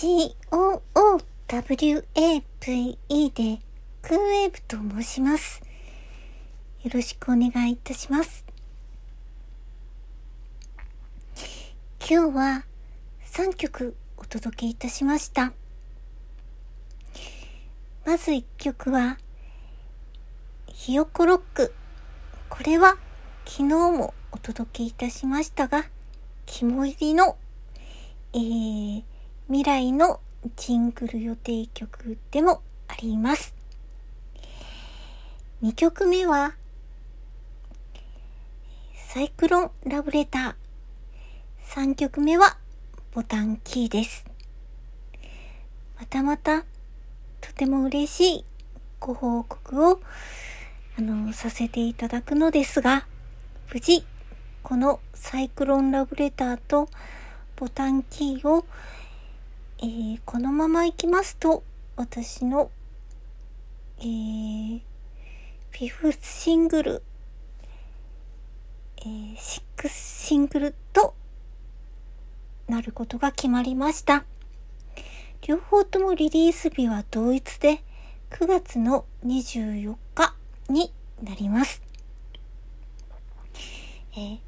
COOWAVE でクーウェーブと申します。よろしくお願いいたします。今日は3曲お届けいたしました。まず1曲は、ひよこロック。これは昨日もお届けいたしましたが、肝入りの、えー、未来のジングル予定曲でもあります。2曲目は、サイクロンラブレター。3曲目は、ボタンキーです。またまた、とても嬉しいご報告を、あの、させていただくのですが、無事、このサイクロンラブレターとボタンキーを、えー、このまま行きますと、私の、えー、フィフスシングル、えー、シックスシングルとなることが決まりました。両方ともリリース日は同一で9月の24日になります。えー、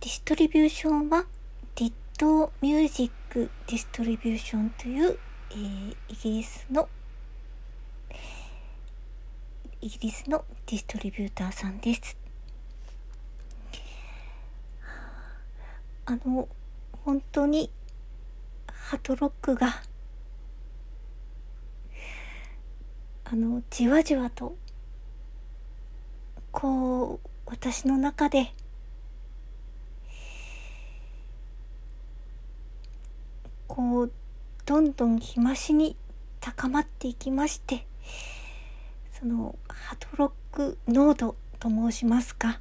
ディストリビューションは Ditto Music Distribution という、えー、イギリスのイギリスのディストリビューターさんです。あの、本当にハトロックがあのじわじわとこう私の中でこうどんどん日増しに高まっていきましてそのハトロック濃度と申しますか。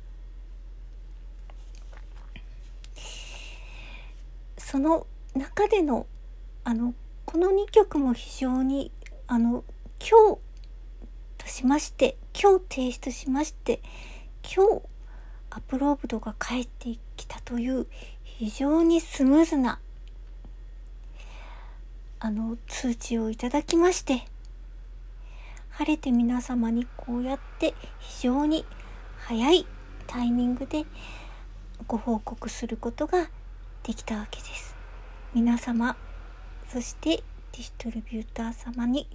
その中でのあのこの2曲も非常にあの今日としまして今日提出しまして今日アップローブドが返ってきたという非常にスムーズなあの通知をいただきまして晴れて皆様にこうやって非常に早いタイミングでご報告することができたわけです。皆様そしてディストリビューター様に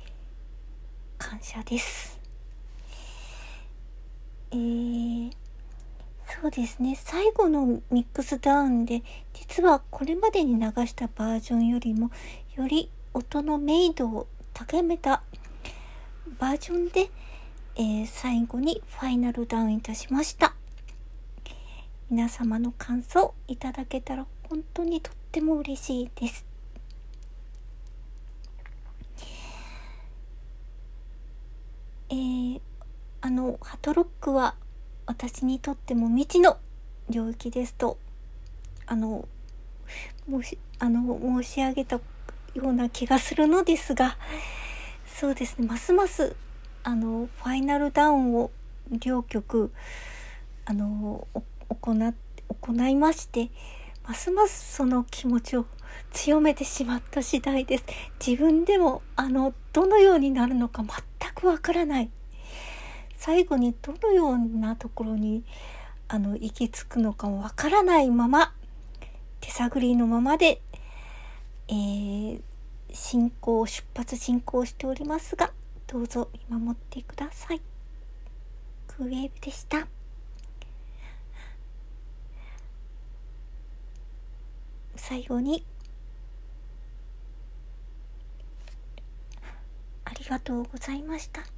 感謝です。えー、そうですね最後のミックスダウンで実はこれまでに流したバージョンよりもより音の明度を高めたバージョンで、えー、最後にファイナルダウンいたしました。皆様の感想いただけたら本当にとっても嬉しいです。えー、あのハトロックは私にとっても未知の領域ですとあの申しあの申し上げたような気がするのですがそうですね。ますますあのファイナルダウンを両局あの行行いましてますますその気持ちを強めてしまった次第です。自分でもあのどのようになるのか全くわからない。最後にどのようなところにあの行き着くのかもわからないまま手探りのままで、えー、進行出発進行しておりますがどうぞ見守ってくださいクウェーブでした最後にありがとうございました。